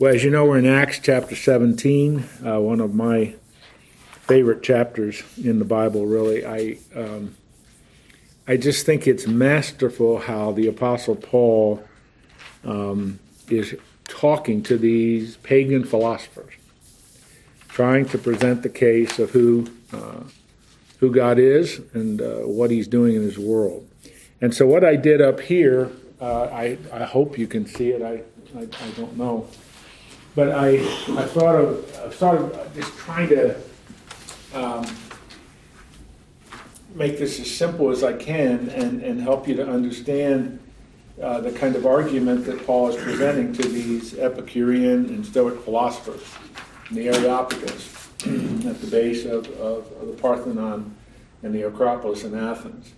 Well, as you know, we're in Acts chapter 17, uh, one of my favorite chapters in the Bible, really. I, um, I just think it's masterful how the Apostle Paul um, is talking to these pagan philosophers, trying to present the case of who, uh, who God is and uh, what he's doing in his world. And so, what I did up here, uh, I, I hope you can see it, I, I, I don't know. But I, I thought of, I thought of just trying to um, make this as simple as I can and, and help you to understand uh, the kind of argument that Paul is presenting to these Epicurean and Stoic philosophers in the Areopagus at the base of, of, of the Parthenon and the Acropolis in Athens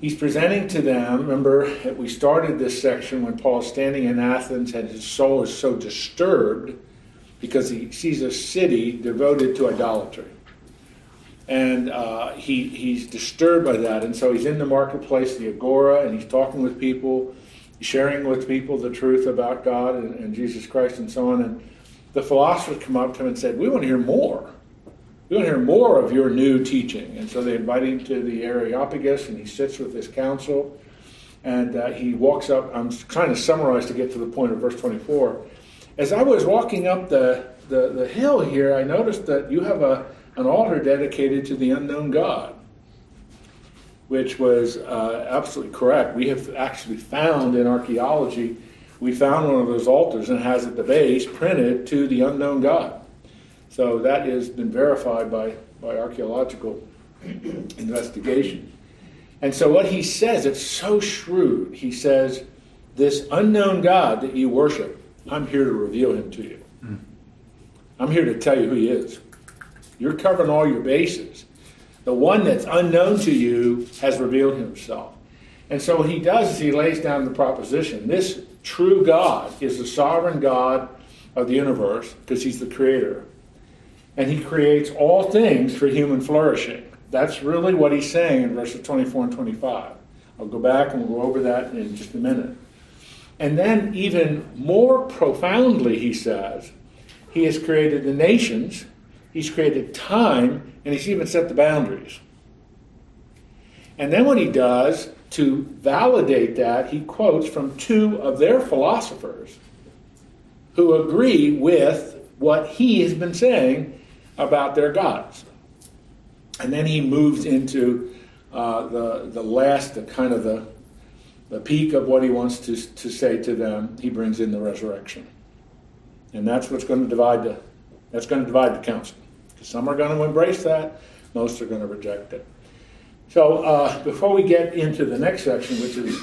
he's presenting to them. Remember, that we started this section when Paul's standing in Athens and his soul is so disturbed because he sees a city devoted to idolatry. And uh, he, he's disturbed by that. And so he's in the marketplace, the Agora, and he's talking with people, sharing with people the truth about God and, and Jesus Christ and so on. And the philosophers come up to him and said, We want to hear more. We want to hear more of your new teaching. And so they invite him to the Areopagus, and he sits with this council. And uh, he walks up. I'm trying to summarize to get to the point of verse 24. As I was walking up the, the, the hill here, I noticed that you have a, an altar dedicated to the unknown God, which was uh, absolutely correct. We have actually found in archaeology, we found one of those altars and has at the base printed to the unknown God. So that has been verified by, by archaeological investigation. And so what he says, it's so shrewd. He says, This unknown God that you worship, I'm here to reveal him to you. Mm. I'm here to tell you who he is. You're covering all your bases. The one that's unknown to you has revealed himself. And so what he does is he lays down the proposition this true God is the sovereign God of the universe because he's the creator and he creates all things for human flourishing. That's really what he's saying in verses 24 and 25. I'll go back and we'll go over that in just a minute. And then, even more profoundly, he says, he has created the nations, he's created time, and he's even set the boundaries. And then, what he does to validate that, he quotes from two of their philosophers who agree with what he has been saying about their gods. And then he moves into uh, the, the last, the kind of the, the peak of what he wants to, to say to them. He brings in the resurrection. And that's what's going to divide the, that's going to divide the council. Because some are going to embrace that, most are going to reject it. So uh, before we get into the next section, which is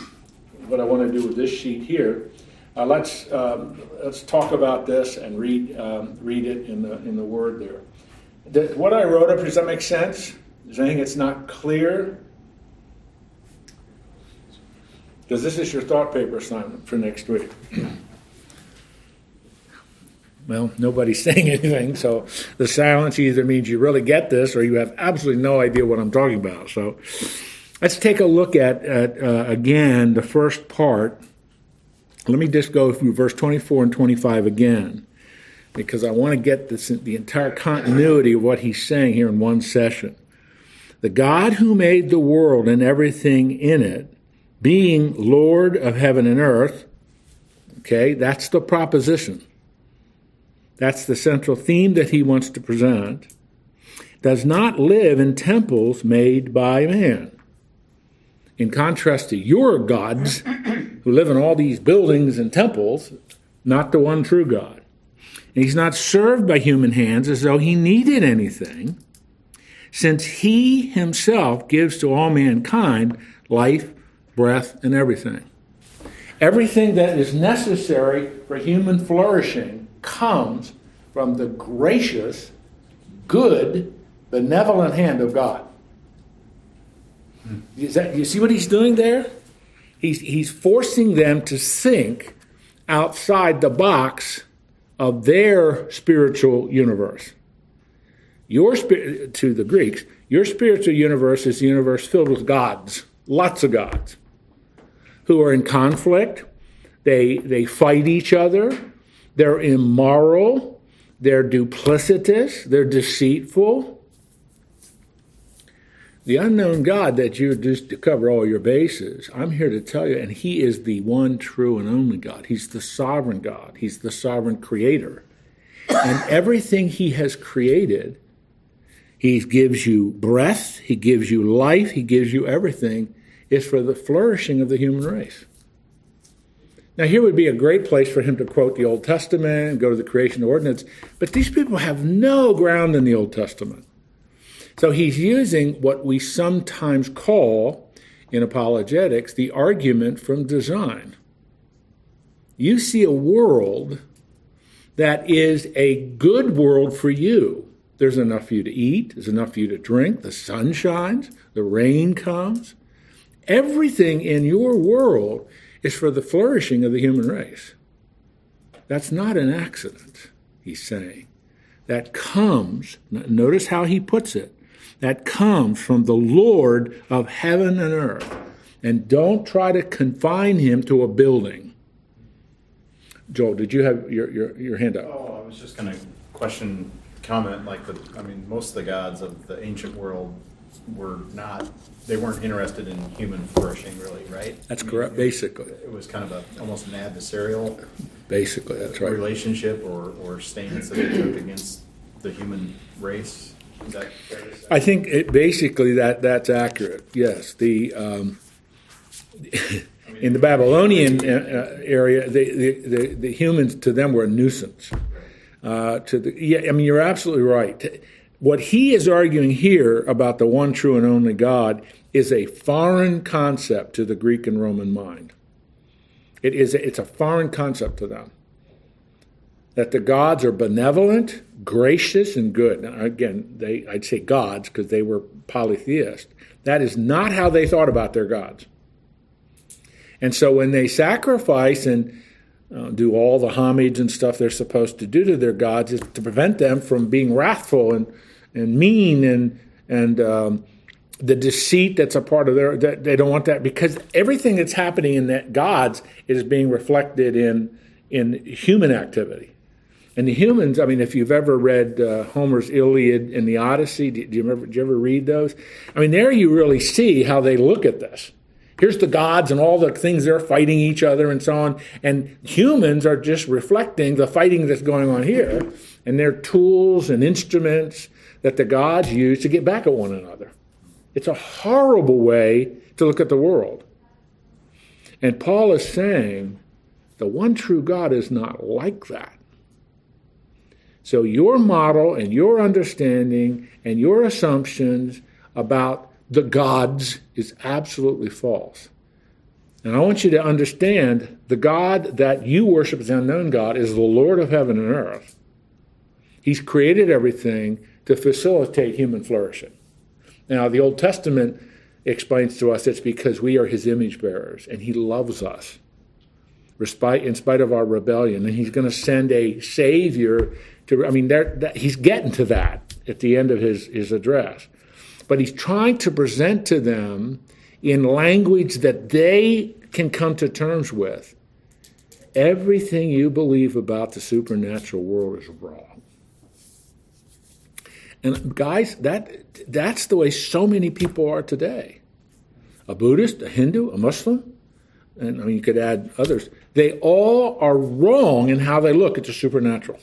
what I want to do with this sheet here, uh, let's um, let's talk about this and read um, read it in the in the word there what I wrote up, does that make sense? Is anything that's not clear? Because this is your thought paper assignment for next week. well, nobody's saying anything, so the silence either means you really get this or you have absolutely no idea what I'm talking about. So let's take a look at, at uh, again, the first part. Let me just go through verse 24 and 25 again because I want to get this, the entire continuity of what he's saying here in one session. The God who made the world and everything in it, being Lord of heaven and earth, okay, that's the proposition. That's the central theme that he wants to present. Does not live in temples made by man. In contrast to your gods, who live in all these buildings and temples, not the one true God. He's not served by human hands as though he needed anything, since he himself gives to all mankind life, breath, and everything. Everything that is necessary for human flourishing comes from the gracious, good, benevolent hand of God. That, you see what he's doing there? He's, he's forcing them to think outside the box of their spiritual universe. Your spirit to the Greeks, your spiritual universe is a universe filled with gods, lots of gods, who are in conflict. They they fight each other. they're immoral, they're duplicitous, they're deceitful. The unknown God that you just to cover all your bases, I'm here to tell you, and He is the one true and only God. He's the sovereign God, He's the sovereign creator. And everything He has created, He gives you breath, He gives you life, He gives you everything, is for the flourishing of the human race. Now, here would be a great place for him to quote the Old Testament go to the creation ordinance, but these people have no ground in the Old Testament. So he's using what we sometimes call in apologetics the argument from design. You see a world that is a good world for you. There's enough for you to eat, there's enough for you to drink, the sun shines, the rain comes. Everything in your world is for the flourishing of the human race. That's not an accident, he's saying. That comes, notice how he puts it, that comes from the Lord of heaven and earth. And don't try to confine him to a building. Joel, did you have your, your, your hand up? Oh, I was just going to question, comment, like the, I mean, most of the gods of the ancient world were not, they weren't interested in human flourishing, really, right? That's I mean, correct, it- basically. It was kind of a, almost an adversarial Basically, that's right. relationship or, or stance that they took against the human race. I think it, basically that that's accurate. Yes, the um, in the Babylonian uh, uh, area, the, the, the, the humans to them were a nuisance. Uh, to the yeah, I mean you're absolutely right. What he is arguing here about the one true and only God is a foreign concept to the Greek and Roman mind. It is it's a foreign concept to them that the gods are benevolent, gracious, and good. Now, again, they I'd say gods because they were polytheist. That is not how they thought about their gods. And so when they sacrifice and uh, do all the homage and stuff they're supposed to do to their gods, is to prevent them from being wrathful and and mean and and um, the deceit that's a part of their that they don't want that because everything that's happening in that gods is being reflected in in human activity. And the humans, I mean, if you've ever read uh, Homer's Iliad and the Odyssey, do, do you remember? Did you ever read those? I mean, there you really see how they look at this. Here's the gods and all the things they're fighting each other and so on, and humans are just reflecting the fighting that's going on here, and they're tools and instruments that the gods use to get back at one another. It's a horrible way to look at the world. And Paul is saying the one true God is not like that. So your model and your understanding and your assumptions about the gods is absolutely false. And I want you to understand the God that you worship as unknown God is the Lord of heaven and earth. He's created everything to facilitate human flourishing. Now, the Old Testament explains to us it's because we are his image bearers and he loves us in spite of our rebellion. And he's going to send a savior to, I mean, he's getting to that at the end of his, his address. But he's trying to present to them in language that they can come to terms with. Everything you believe about the supernatural world is wrong. And guys, that that's the way so many people are today. A Buddhist, a Hindu, a Muslim, and I mean you could add others. They all are wrong in how they look at the supernatural.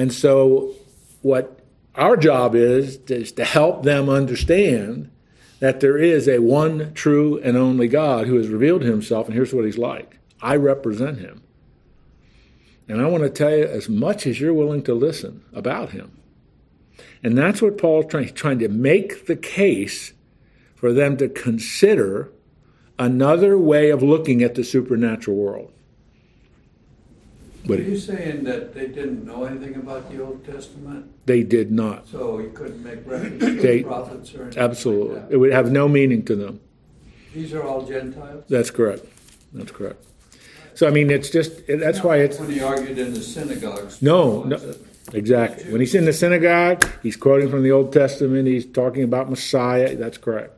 And so what our job is is to help them understand that there is a one true and only God who has revealed himself, and here's what he's like. I represent him. And I want to tell you as much as you're willing to listen about him. And that's what Paul's trying, trying to make the case for them to consider another way of looking at the supernatural world. Are you saying that they didn't know anything about the Old Testament, They did not. so you couldn't make reference to They- the prophets or anything? like Absolutely. that? It would have no meaning to them. These are all Gentiles? That's correct. That's correct. So, I mean, it's just, that's why it's, When he argued in the synagogues. No, no. exactly. When he's in the synagogue, he's quoting from the Old Testament, he's talking about Messiah. That's correct.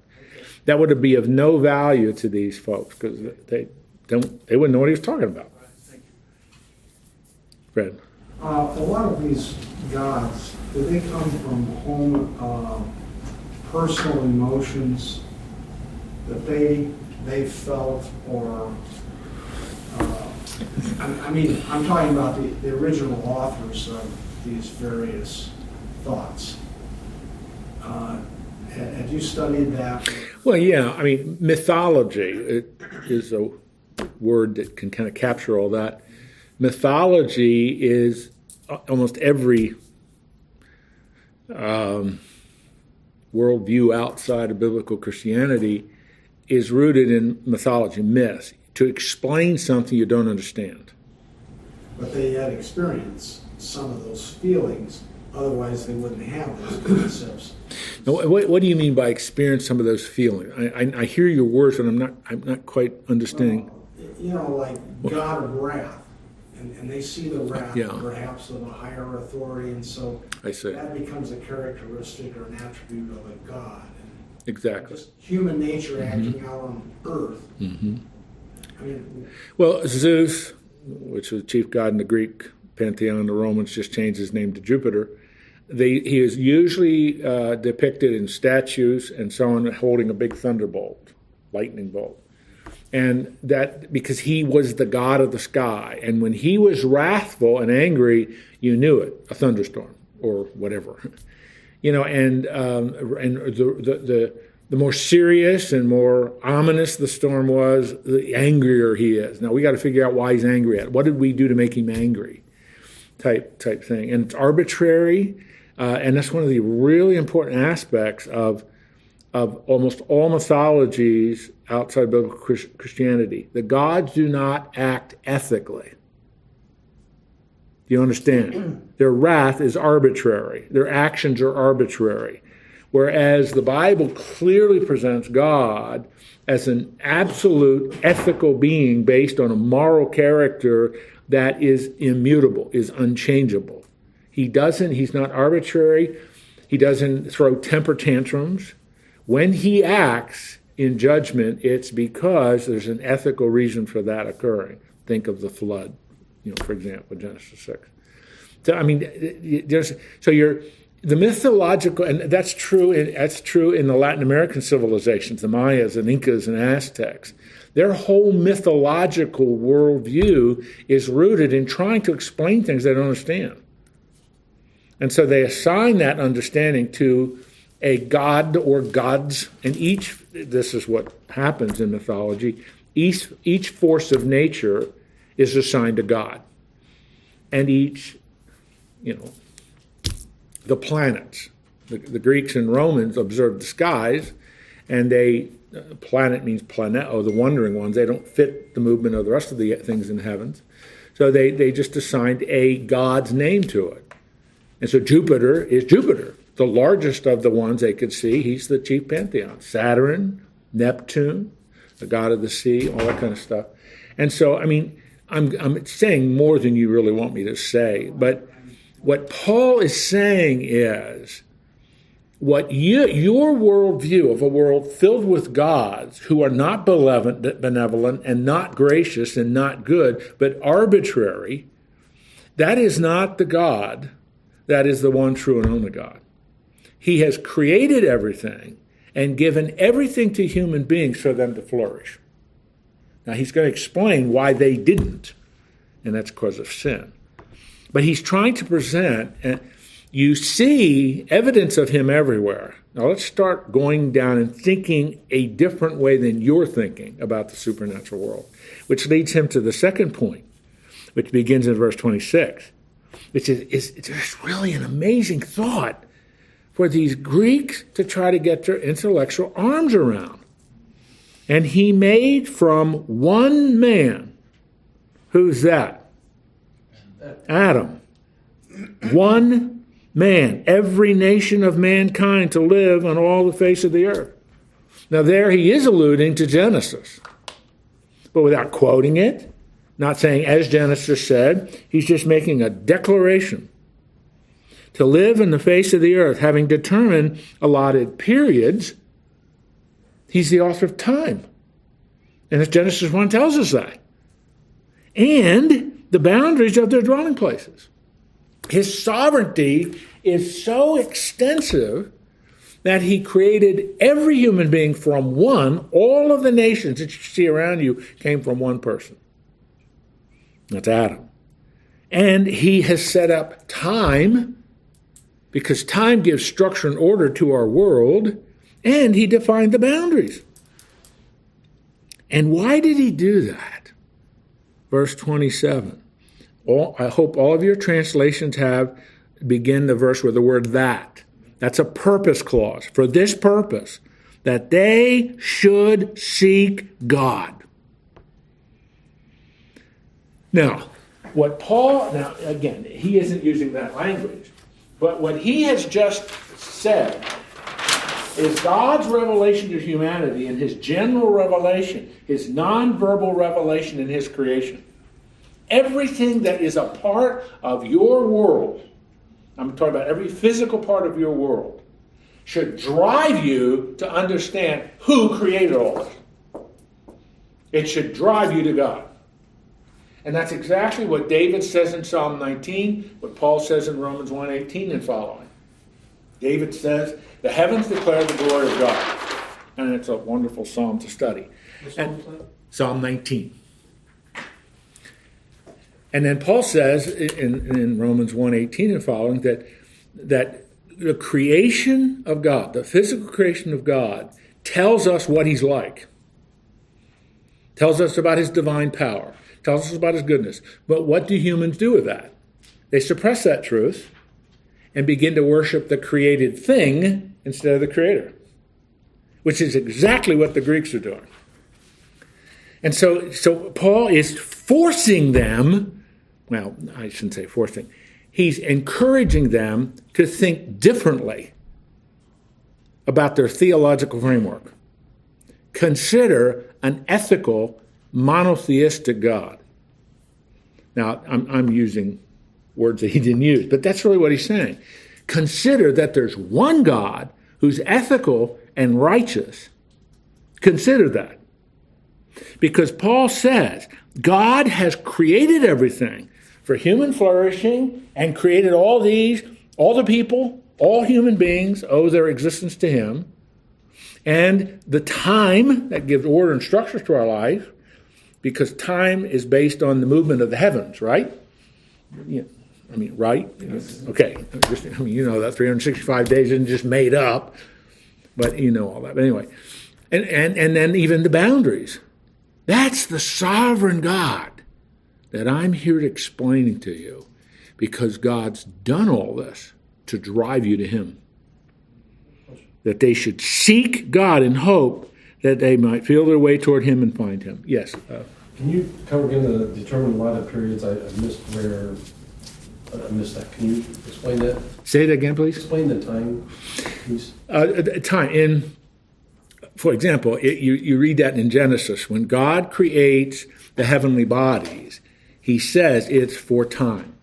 That would be of no value to these folks because they don't, they wouldn't know what he was talking about. Fred. Uh, a lot of these gods, do they come from home, uh, personal emotions that they, they felt or, uh, I, I mean, I'm talking about the, the original authors of these various thoughts. Uh, have you studied that? Well, yeah, I mean, mythology it is a word that can kind of capture all that. Mythology is uh, almost every um, worldview outside of biblical Christianity is rooted in mythology, myth, to explain something you don't understand. But they had experience some of those feelings, otherwise they wouldn't have those concepts. Now, what, what do you mean by experience some of those feelings? I, I, I hear your words, but I'm not, I'm not quite understanding. you know, like God of wrath, and, and they see the wrath Yeah. perhaps of a higher authority, and so I see. that becomes a characteristic or an attribute of a God. And Exactly. just human nature acting out on earth. hmm I mean, Well, Zeus, which was the chief god in the Greek pantheon, the Romans just changed his name to Jupiter. They, he is usually uh, depicted in statues and so on, holding a big thunderbolt, lightning bolt, and that because he was the god of the sky, and when he was wrathful and angry, you knew it, a thunderstorm or whatever, you know, and um, and the, the the the more serious and more ominous the storm was, the angrier he is. Now we got to figure out why he's angry at. What did we do to make him angry? Type type thing, and it's arbitrary, uh, and that's one of the really important aspects of of almost all mythologies outside of biblical Christianity. The gods do not act ethically. Do you understand? Their wrath is arbitrary. Their actions are arbitrary. Whereas the Bible clearly presents God as an absolute ethical being based on a moral character that is immutable, is unchangeable. He doesn't, he's not arbitrary. He doesn't throw temper tantrums. When he acts in judgment, it's because there's an ethical reason for that occurring. Think of the flood, you know, for example, Genesis 6. So, I mean, there's, so you're, the mythological, and that's true. In, that's true in the Latin American civilizations, the Mayas and Incas and Aztecs. Their whole mythological worldview is rooted in trying to explain things they don't understand, and so they assign that understanding to a god or gods, and each. This is what happens in mythology. Each each force of nature is assigned a god, and each, you know, the planets. The, the, Greeks and Romans observed the skies, and they uh, planet means planeo, the wandering ones. They don't fit the movement of the rest of the things in the heavens, so they they just assigned a god's name to it. And so Jupiter is Jupiter, the largest of the ones they could see. He's the chief pantheon. Saturn, Neptune, the god of the sea, all that kind of stuff. And so, I mean, I'm I'm saying more than you really want me to say, but what Paul is saying is what you, your worldview of a world filled with gods who are not benevolent, and not gracious and not good, but arbitrary, that is not the God. That is the one true and only God. He has created everything and given everything to human beings for them to flourish. Now, he's going to explain why they didn't, and that's because of sin. But he's trying to present, and you see evidence of him everywhere. Now let's start going down and thinking a different way than you're thinking about the supernatural world, which leads him to the second point, which begins in verse 26, which is, is it's really an amazing thought for these Greeks to try to get their intellectual arms around. And he made from one man, who's that? Adam. One man, every nation of mankind to live on all the face of the earth. Now, there he is alluding to Genesis, but without quoting it, not saying, as Genesis said, he's just making a declaration. To live in the face of the earth, having determined allotted periods, he's the author of time. And as Genesis 1 tells us that. And the boundaries of their dwelling places. His sovereignty is so extensive that he created every human being from one. All of the nations that you see around you came from one person. That's Adam. And he has set up time because time gives structure and order to our world, and he defined the boundaries. And why did he do that? Verse 27. All, I hope all of your translations have begin the verse with the word that. That's a purpose clause for this purpose that they should seek God. Now, what Paul, now again, he isn't using that language, but what he has just said is God's revelation to humanity and his general revelation, his nonverbal revelation in his creation. Everything that is a part of your world, I'm talking about every physical part of your world, should drive you to understand who created all this. It should drive you to God. And that's exactly what David says in Psalm 19, what Paul says in Romans 1:18 and following. David says, "The heavens declare the glory of God." And it's a wonderful psalm to study. And Psalm 19. And then Paul says in, in Romans 1:18 and following that that the creation of God, the physical creation of God, tells us what he's like. Tells us about his divine power tells us about his goodness. But what do humans do with that? They suppress that truth and begin to worship the created thing instead of the creator, which is exactly what the Greeks are doing. And so, so Paul is forcing them, well, I shouldn't say forcing, he's encouraging them to think differently about their theological framework. Consider an ethical monotheistic God. Now, I'm, I'm using words that he didn't use, but that's really what he's saying. Consider that there's one God who's ethical and righteous. Consider that. Because Paul says God has created everything for human flourishing and created all these, all the people, all human beings owe their existence to him. And the time that gives order and structure to our life because time is based on the movement of the heavens, right? Yeah, I mean, right? Okay. Just, I mean, you know that 365 days isn't just made up, but you know all that. But anyway, and, and, and then even the boundaries. That's the sovereign God that I'm here explaining to you because God's done all this to drive you to Him. That they should seek God in hope that they might feel their way toward him and find him. Yes. Uh, Can you come again to determine why the periods, I I missed where, I missed that. Can you explain that? say that again, please. Explain the time piece. Uh, time in, for example, it, you you read that in Genesis when God creates the heavenly bodies, He says it's for time,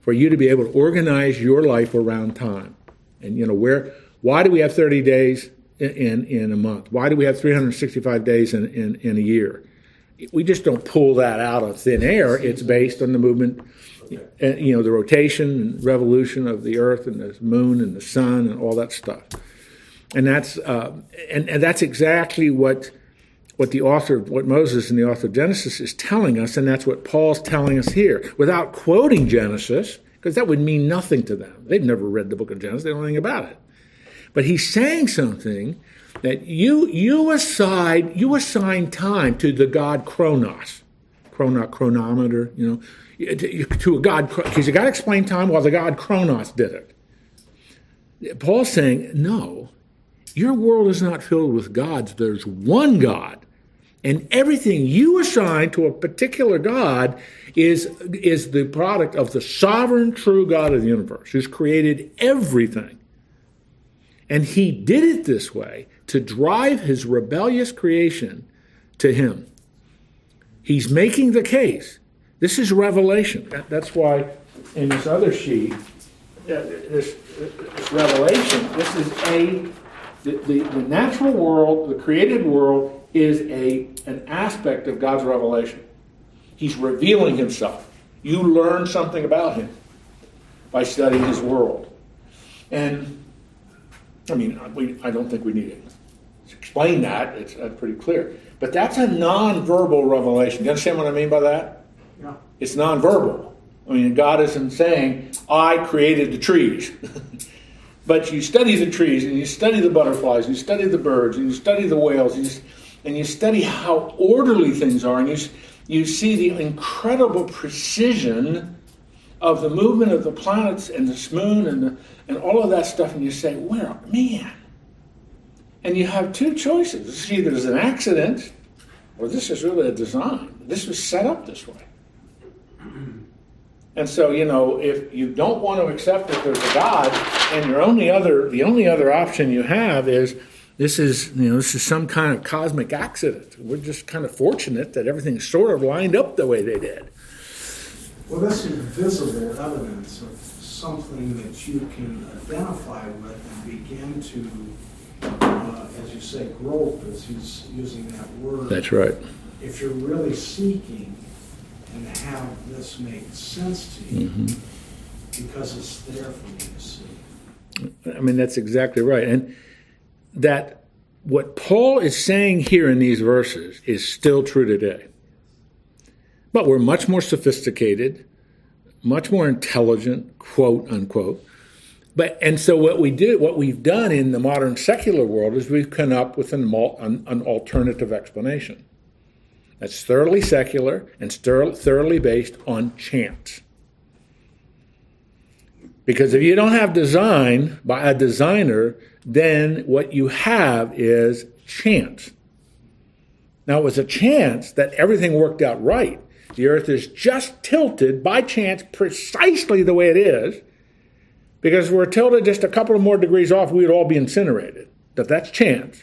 for you to be able to organize your life around time, and you know where. Why do we have thirty days? In, in a month? Why do we have 365 days in, in, in a year? We just don't pull that out of thin air. It's based on the movement, okay. you know, the rotation and revolution of the Earth and the Moon and the Sun and all that stuff. And that's uh, and, and that's exactly what what the author, what Moses and the author of Genesis is telling us, and that's what Paul's telling us here, without quoting Genesis, because that would mean nothing to them. They've never read the book of Genesis; they don't know anything about it. But he's saying something that you you assign you assign time to the god Chronos, chrono, chronometer, you know, to a god because you got to explain time while the god Chronos did it. Paul's saying no, your world is not filled with gods. There's one God, and everything you assign to a particular God is is the product of the sovereign, true God of the universe, who's created everything. And he did it this way to drive his rebellious creation to him. He's making the case. This is revelation. That's why in this other sheet, uh, this, this, revelation, this is a the, the, the natural world, the created world, is a an aspect of God's revelation. He's revealing himself. You learn something about him by studying his world. And I mean, we, I don't think we need to explain that. It's uh, pretty clear. But that's a non-verbal revelation. Do you understand what I mean by that? Yeah. It's non-verbal. I mean, God isn't saying, I created the trees. but you study the trees and you study the butterflies, and you study the birds, and you study the whales, and you, and you study how orderly things are, and you, you see the incredible precision of the movement of the planets and the moon and, the, and all of that stuff, and you say, well, man. And you have two choices. This either is an accident or this is really a design. This was set up this way. And so, you know, if you don't want to accept that there's a God, and your only other the only other option you have is this is you know this is some kind of cosmic accident. We're just kind of fortunate that everything sort of lined up the way they did. Well, that's is visible evidence of something that you can identify with and begin to, uh, as you say, grope, as he's using that word. That's right. If you're really seeking and have this make sense to you, Mm-hmm. because it's there for you to see. I mean, that's exactly right. And that what Paul is saying here in these verses is still true today. But we're much more sophisticated, much more intelligent, quote unquote. But and so what we do, what we've done in the modern secular world is we've come up with an, an, an alternative explanation that's thoroughly secular and thoroughly based on chance. Because if you don't have design by a designer, then what you have is chance. Now, it was a chance that everything worked out right. The earth is just tilted by chance precisely the way it is, because if we're tilted just a couple of more degrees off, we would all be incinerated. But that's chance.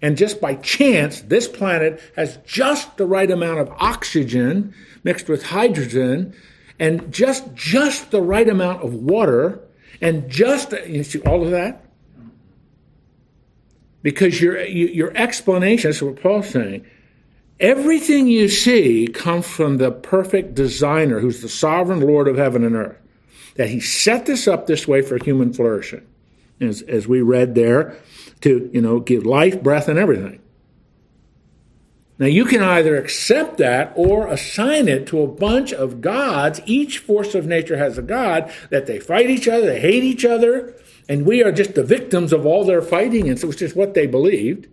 And just by chance, this planet has just the right amount of oxygen mixed with hydrogen and just just the right amount of water and just you see all of that because your your explanation that's what paul's saying everything you see comes from the perfect designer who's the sovereign lord of heaven and earth that he set this up this way for human flourishing as, as we read there to you know give life breath and everything now, you can either accept that or assign it to a bunch of gods. Each force of nature has a god that they fight each other, they hate each other, and we are just the victims of all their fighting, and so it's just what they believed.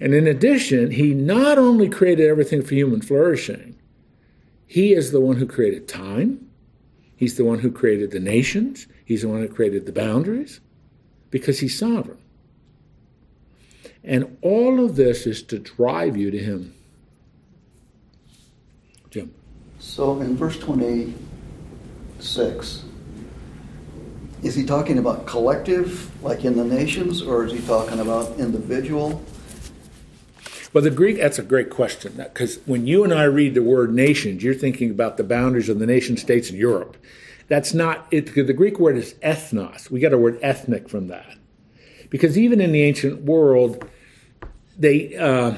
And in addition, he not only created everything for human flourishing, he is the one who created time, he's the one who created the nations, he's the one who created the boundaries, because he's sovereign. And all of this is to drive you to Him. Jim. So in verse 26, is he talking about collective, like in the nations, or is he talking about individual? Well, the Greek, that's a great question. Because when you and I read the word nations, you're thinking about the boundaries of the nation states in Europe. That's not, it, the Greek word is ethnos. We got a word ethnic from that. Because even in the ancient world, they uh,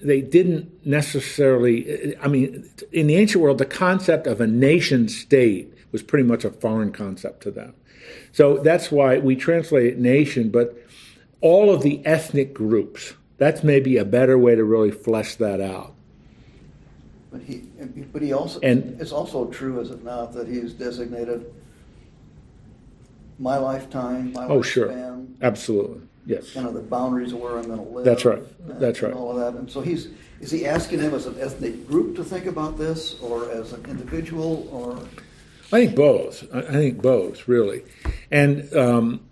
they didn't necessarily. I mean, in the ancient world, the concept of a nation state was pretty much a foreign concept to them. So that's why we translate it nation, but all of the ethnic groups. That's maybe a better way to really flesh that out. But he, but he also, and, it's also true, is it not, that he's designated my lifetime, my oh, sure, span, absolutely, yes. Kind of the boundaries of where I'm going to live. That's right. And, That's right. And all of that, and so he's is he asking him as an ethnic group to think about this, or as an individual, or? I think both. I think both, really, and. Um,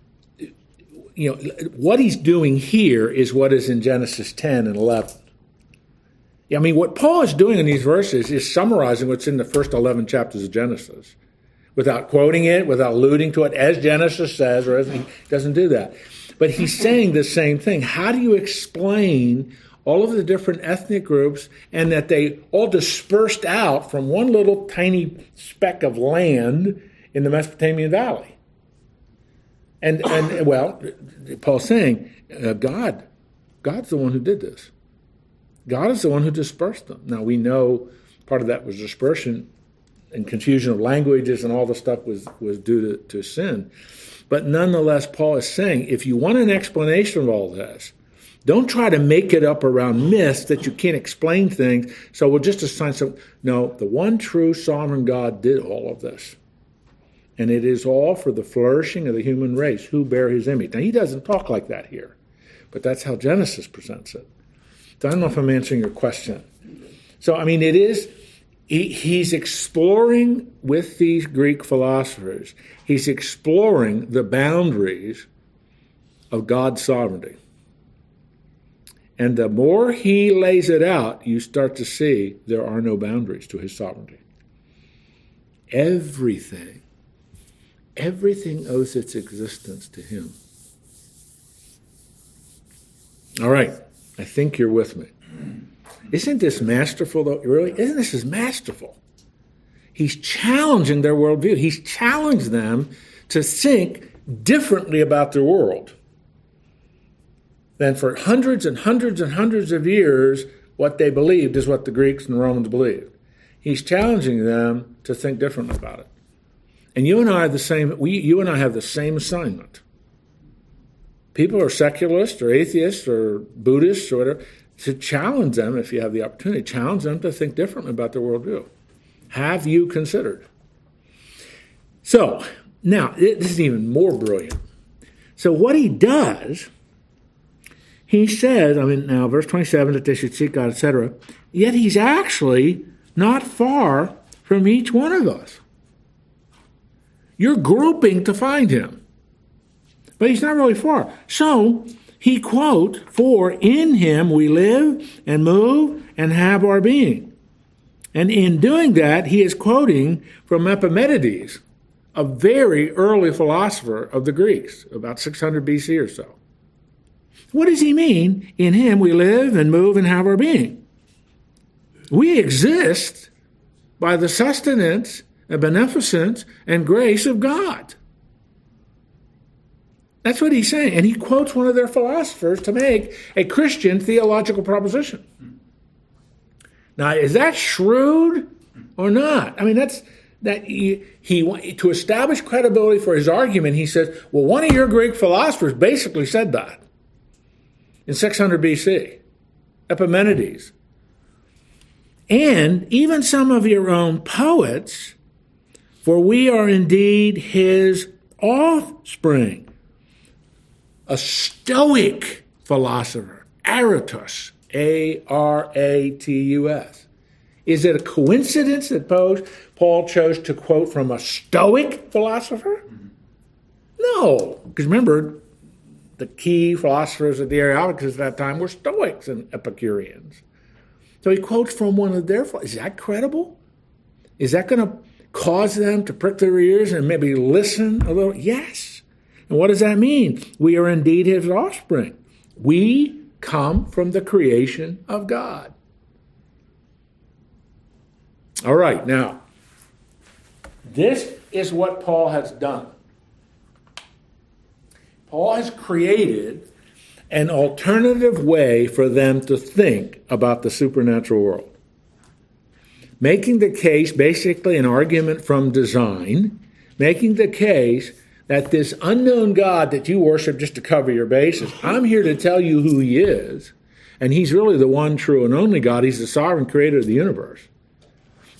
you know what he's doing here is what is in Genesis 10 and 11. I mean, what Paul is doing in these verses is summarizing what's in the first 11 chapters of Genesis without quoting it, without alluding to it, as Genesis says, or as he doesn't do that. But he's saying the same thing. How do you explain all of the different ethnic groups and that they all dispersed out from one little tiny speck of land in the Mesopotamian Valley? And, and well, Paul's saying, uh, God, God's the one who did this. God is the one who dispersed them. Now we know part of that was dispersion and confusion of languages, and all the stuff was, was due to, to sin. But nonetheless, Paul is saying if you want an explanation of all this, don't try to make it up around myths that you can't explain things. So we'll just assign some. No, the one true sovereign God did all of this. And it is all for the flourishing of the human race who bear his image. Now, he doesn't talk like that here, but that's how Genesis presents it. So I don't know if I'm answering your question. So, I mean, it is, he, he's exploring with these Greek philosophers, he's exploring the boundaries of God's sovereignty. And the more he lays it out, you start to see there are no boundaries to his sovereignty. Everything, everything owes its existence to him. All right, I think you're with me. Isn't this masterful, though? Really? Isn't this is masterful? He's challenging their worldview. He's challenged them to think differently about their world than for hundreds and hundreds and hundreds of years, what they believed is what the Greeks and Romans believed. He's challenging them to think differently about it. And you and I are the same, we, you and I have the same assignment. People are secularists or atheists or Buddhists or whatever, to challenge them, if you have the opportunity, challenge them to think differently about their worldview. Have you considered? So, now, this is even more brilliant. So, what he does he says, I mean, now, verse 27, that they should seek God, etc. Yet he's actually not far from each one of us. You're groping to find him, but he's not really far. So he quote, "For in him we live and move and have our being." And in doing that, he is quoting from Epimenides, a very early philosopher of the Greeks, about 600 BC or so. What does he mean? In him we live and move and have our being. We exist by the sustenance and beneficence and grace of God. That's what he's saying. And he quotes one of their philosophers to make a Christian theological proposition. Now, is that shrewd or not? I mean, that's that he, he to establish credibility for his argument. He says, "Well, one of your Greek philosophers basically said that." in 600 BC, Epimenides. And even some of your own poets, for we are indeed his offspring. A Stoic philosopher, Aratus, A R A T U S. Is it a coincidence that Paul chose to quote from a Stoic philosopher? No, because remember, the key philosophers of the Areopagus at that time were Stoics and Epicureans. So he quotes from one of their. Is that credible? Is that going to cause them to prick their ears and maybe listen a little? Yes. And what does that mean? We are indeed his offspring. We come from the creation of God. All right, now, this is what Paul has done. Paul has created an alternative way for them to think about the supernatural world. Making the case, basically an argument from design, making the case that this unknown God that you worship just to cover your bases, I'm here to tell you who he is, and he's really the one true and only God. He's the sovereign creator of the universe.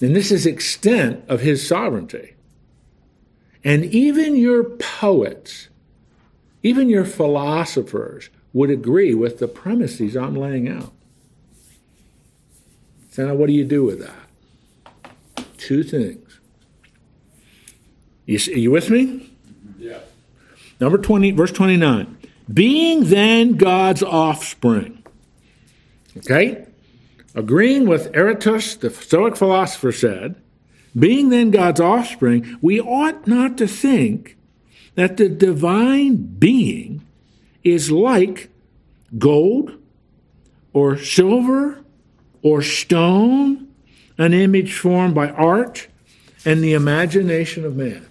And this is extent of his sovereignty. And even your poets even your philosophers would agree with the premises I'm laying out. So now what do you do with that? Two things. You, are you with me? Yeah. Number 20, verse 29. Being then God's offspring. Okay? Agreeing with Aratus, the Stoic philosopher said, being then God's offspring, we ought not to think that the divine being is like gold or silver or stone, an image formed by art and the imagination of man.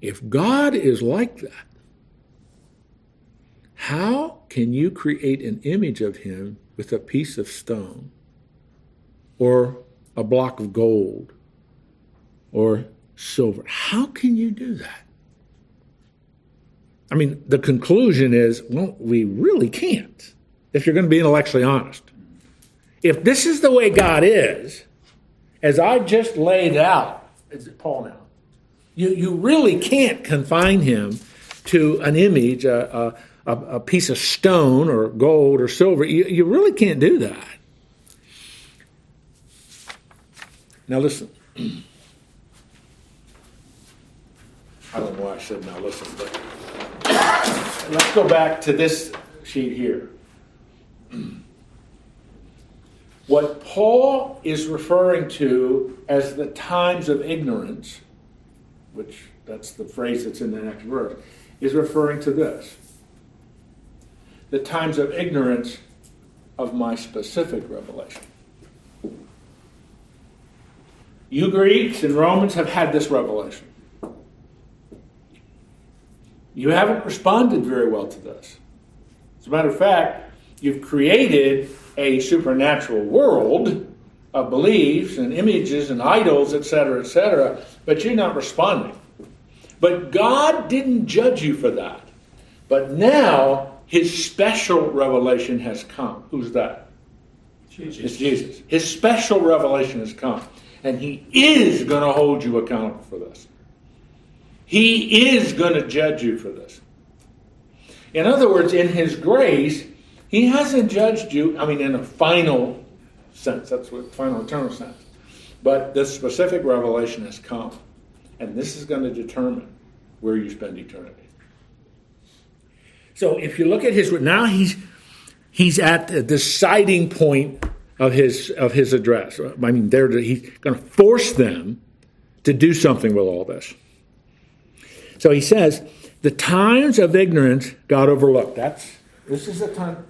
If God is like that, how can you create an image of him with a piece of stone or a block of gold or silver. How can you do that? I mean, the conclusion is, well, we really can't, if you're going to be intellectually honest. If this is the way God is, as I just laid out, is it Paul now? You, you really can't confine him to an image, a, a, a piece of stone or gold or silver. You, you really can't do that. Now, listen. I don't know why I said now listen, but let's go back to this sheet here. What Paul is referring to as the times of ignorance, which that's the phrase that's in the next verse, is referring to this the times of ignorance of my specific revelation. You Greeks and Romans have had this revelation. You haven't responded very well to this. As a matter of fact, you've created a supernatural world of beliefs and images and idols, etc., etc., but you're not responding. But God didn't judge you for that. But now his special revelation has come. Who's that? Jesus. It's Jesus. His special revelation has come. And he is going to hold you accountable for this. He is going to judge you for this. In other words, in his grace, he hasn't judged you, I mean, in a final sense, that's what final eternal sense. But the specific revelation has come. And this is going to determine where you spend eternity. So if you look at his now he's he's at the deciding point of his of his address. I mean, they're, he's going to force them to do something with all this. So he says, the times of ignorance got overlooked. That's this is the time.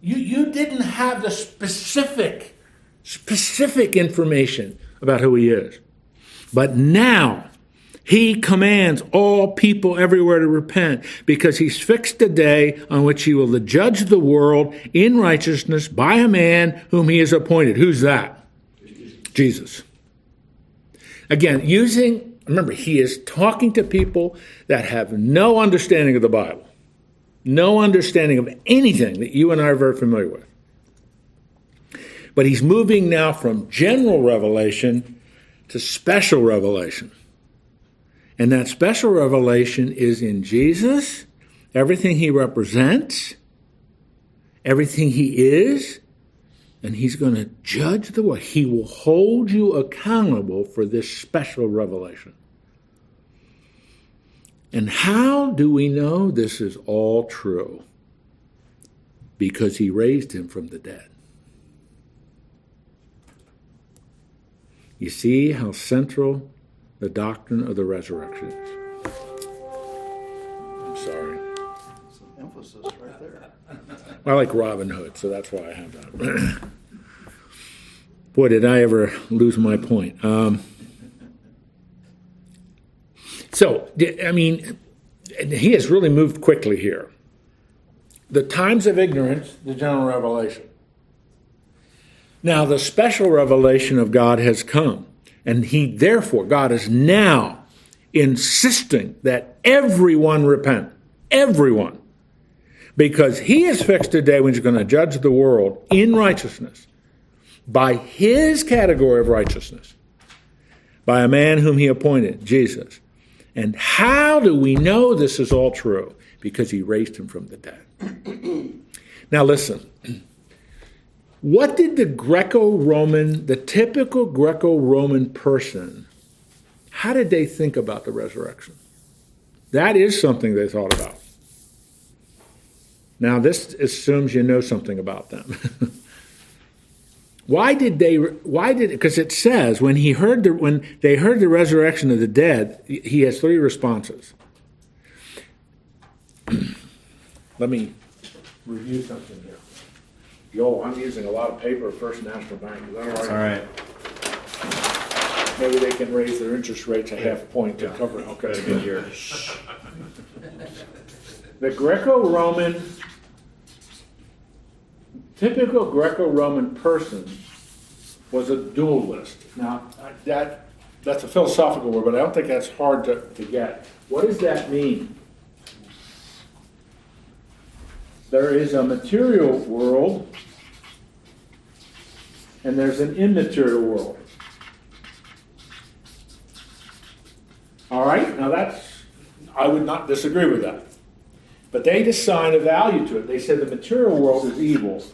You you didn't have the specific specific information about who he is, but now he commands all people everywhere to repent because he's fixed a day on which he will judge the world in righteousness by a man whom he has appointed. Who's that? Jesus. Again, using, remember, he is talking to people that have no understanding of the Bible, no understanding of anything that you and I are very familiar with. But he's moving now from general revelation to special revelation. And that special revelation is in Jesus, everything he represents, everything he is, and he's going to judge the world. He will hold you accountable for this special revelation. And how do we know this is all true? Because he raised him from the dead. You see how central the doctrine of the resurrection is. I'm sorry. Some emphasis right there. I like Robin Hood, so that's why I have that. Boy, did I ever lose my point. Um, so, I mean, he has really moved quickly here. The times of ignorance, the general revelation. Now, the special revelation of God has come. And he, therefore, God is now insisting that everyone repent. Everyone. Because he has fixed a day when he's going to judge the world in righteousness by his category of righteousness, by a man whom he appointed, Jesus. And how do we know this is all true? Because he raised him from the dead. now, listen. What did the Greco Roman, the typical Greco Roman person, how did they think about the resurrection? That is something they thought about. Now, this assumes you know something about them. why did they? Why did? Because it says when he heard the when they heard the resurrection of the dead, he has three responses. Let me review something here. Yo, I'm using a lot of paper at First National Bank. Is that It's all right. Maybe they can raise their interest rates a half point to cover it. Got a Okay. good year. The Greco-Roman, typical Greco-Roman person was a dualist. Now, that, that's a philosophical word, but I don't think that's hard to, to get. What does that mean? There is a material world and there's an immaterial world. All right, now that's, I would not disagree with that. But they assign a value to it. They said the material world is evil,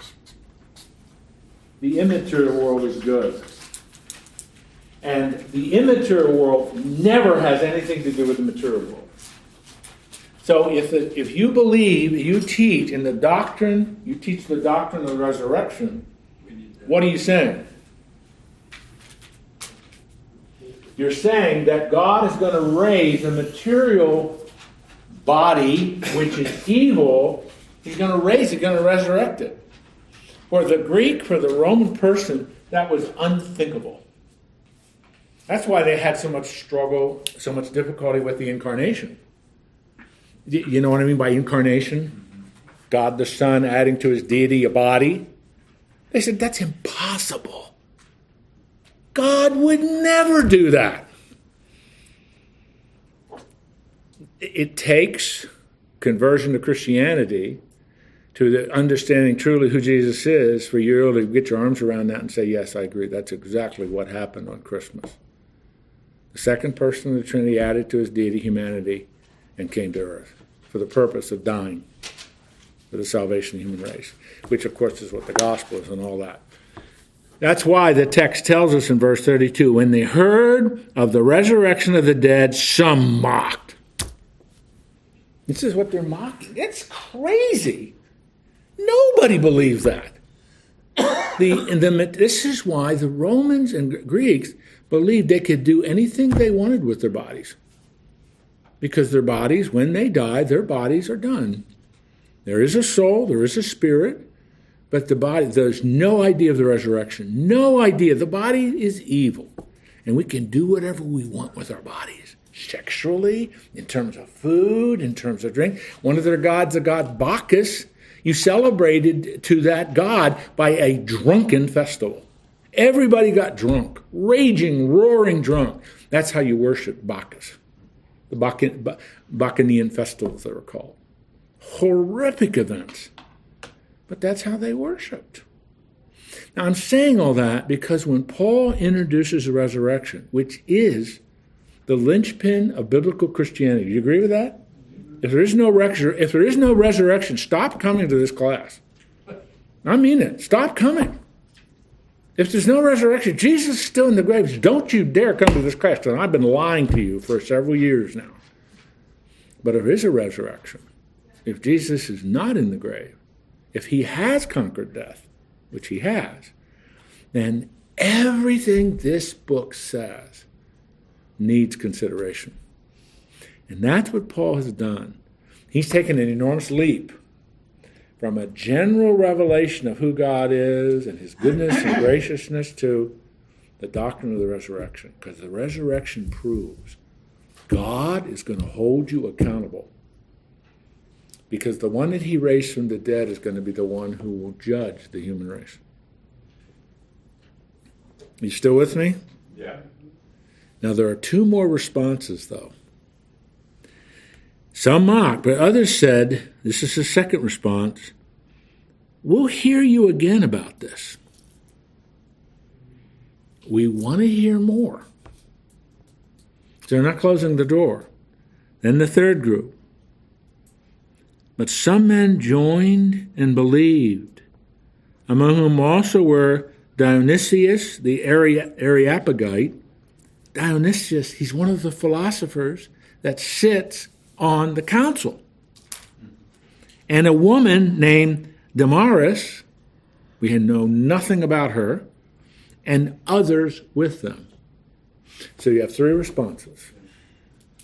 the immaterial world is good. And the immaterial world never has anything to do with the material world. So if, if you believe, you teach in the doctrine, you teach the doctrine of the resurrection, what are you saying? You're saying that God is going to raise a material body, which is evil, He's going to raise it, going to resurrect it. For the Greek, for the Roman person, that was unthinkable. That's why they had so much struggle, so much difficulty with the incarnation. You know what I mean by incarnation? God the Son adding to his deity a body. They said, that's impossible. God would never do that. It takes conversion to Christianity to the understanding truly who Jesus is for you to get your arms around that and say, Yes, I agree. That's exactly what happened on Christmas. The second person of the Trinity added to his deity humanity and came to earth for the purpose of dying for the salvation of the human race, which, of course, is what the gospel is and all that. That's why the text tells us in verse 32 when they heard of the resurrection of the dead, some mocked. This is what they're mocking. It's crazy. Nobody believes that. The, the, this is why the Romans and Greeks believed they could do anything they wanted with their bodies. Because their bodies, when they die, their bodies are done. There is a soul, there is a spirit, but the body, there's no idea of the resurrection. No idea. The body is evil. And we can do whatever we want with our bodies sexually, in terms of food, in terms of drink. One of their gods, the god Bacchus, you celebrated to that god by a drunken festival. Everybody got drunk, raging, roaring drunk. That's how you worship Bacchus. The Bacchanalian festivals, they were called. Horrific events. But that's how they worshiped. Now, I'm saying all that because when Paul introduces the resurrection, which is the linchpin of biblical Christianity, do you agree with that? If there is no resur- if there is no resurrection, stop coming to this class. I mean it. Stop coming. If there's no resurrection, Jesus is still in the grave. Don't you dare come to this class. And I've been lying to you for several years now. But if there is a resurrection, if Jesus is not in the grave, if he has conquered death, which he has, then everything this book says needs consideration. And that's what Paul has done. He's taken an enormous leap from a general revelation of who God is and his goodness and graciousness to the doctrine of the resurrection. Because the resurrection proves God is going to hold you accountable. Because the one that he raised from the dead is going to be the one who will judge the human race. You still with me? Yeah. Now, there are two more responses, though. Some mocked, but others said, this is the second response, we'll hear you again about this. We want to hear more. They're not closing the door. Then the third group. But some men joined and believed, among whom also were Dionysius the Areopagite. Dionysius, he's one of the philosophers that sits on the council. And a woman named Damaris, we had known nothing about her, and others with them. So you have three responses.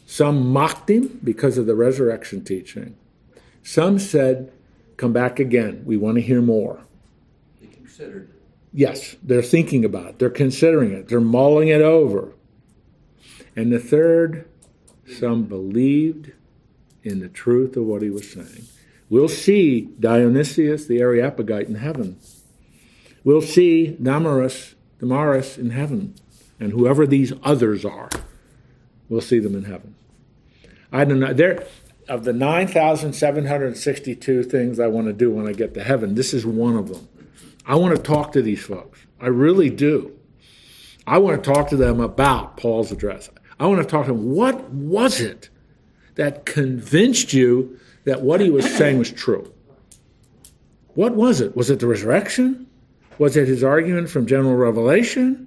Some mocked him because of the resurrection teaching. Some said, Come back again. We want to hear more. They considered it. Yes, they're thinking about it. They're considering it. They're mulling it over. And the third, some believed in the truth of what he was saying. We'll see Dionysius the Areopagite in heaven. We'll see Damaris Damaris in heaven. And whoever these others are, we'll see them in heaven. I don't know. There, of the 9,762 things I want to do when I get to heaven, this is one of them. I want to talk to these folks. I really do. I want to talk to them about Paul's address. I want to talk to him. What was it that convinced you that what he was saying was true? What was it? Was it the resurrection? Was it his argument from general revelation?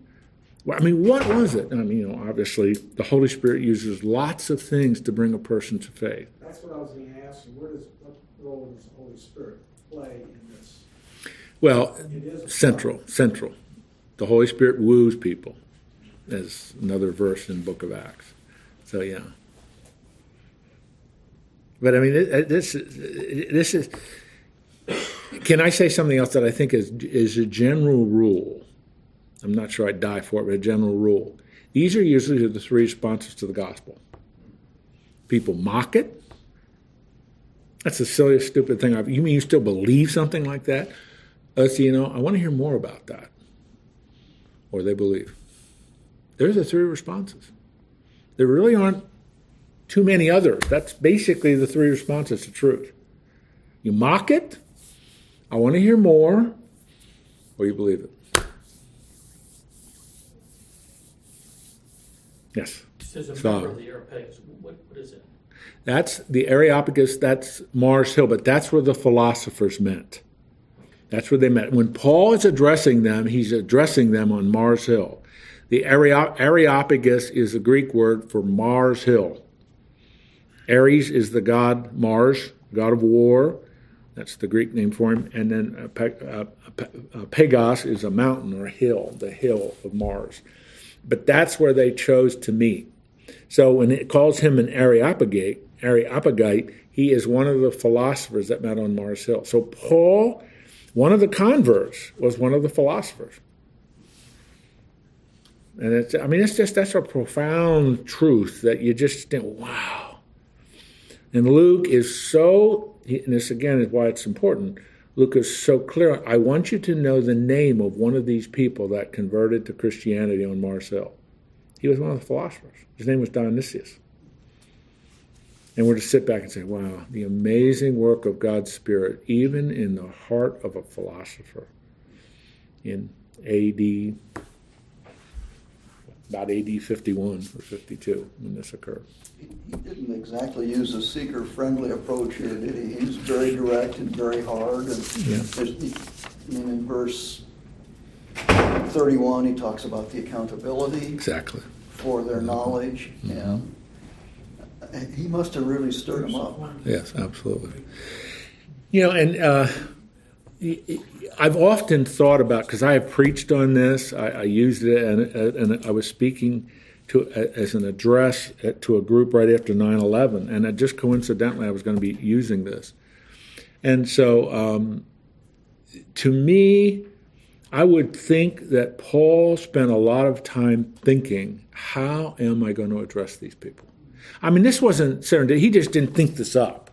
I mean, what was it? I mean, you know, obviously, the Holy Spirit uses lots of things to bring a person to faith. That's what I was going to ask you. Where does, what role does the Holy Spirit play in this? Well, central, central. The Holy Spirit woos people, as another verse in Book of Acts. So yeah. But I mean, this this is. Can I say something else that I think is is a general rule? I'm not sure I'd die for it, but a general rule. These are usually the three responses to the gospel. People mock it. That's the silliest, stupid thing I've. You mean you still believe something like that? Us, you know, I want to hear more about that. Or they believe. There's the three responses. There really aren't too many others. That's basically the three responses to truth. You mock it, I want to hear more, or you believe it. Yes. Says a member of the Areopagus. What, what is it? That's the Areopagus, that's Mars Hill, but that's where the philosophers met. That's where they met. When Paul is addressing them, he's addressing them on Mars Hill. The Areopagus is a Greek word for Mars Hill. Ares is the god Mars, god of war. That's the Greek name for him. And then Pe- Pe- Pegos is a mountain or a hill, the hill of Mars. But that's where they chose to meet. So when it calls him an Areopagite, Areopagite, he is one of the philosophers that met on Mars Hill. So Paul, one of the converts, was one of the philosophers. And it's, I mean, it's just, that's a profound truth that you just think, wow. And Luke is so, and this again is why it's important. Luke is so clear. I want you to know the name of one of these people that converted to Christianity on Mars Hill. He was one of the philosophers. His name was Dionysius. And we're to sit back and say, wow, the amazing work of God's Spirit, even in the heart of a philosopher in AD, about AD 51 or 52 when this occurred. He didn't exactly use a seeker-friendly approach here, did he? He was very direct and very hard. And Yeah. there's the- I mean, in verse 31, he talks about the accountability Exactly. for their mm-hmm. knowledge. Mm-hmm. And uh, he must have really stirred them up. Yes, absolutely. You know, and uh, I've often thought about because I have preached on this. I, I used it, and, and I was speaking to as an address to a group right after 9/11, and just coincidentally I was going to be using this. And so, um, to me, I would think that Paul spent a lot of time thinking, how am I going to address these people? I mean, this wasn't serendipity. He just didn't think this up.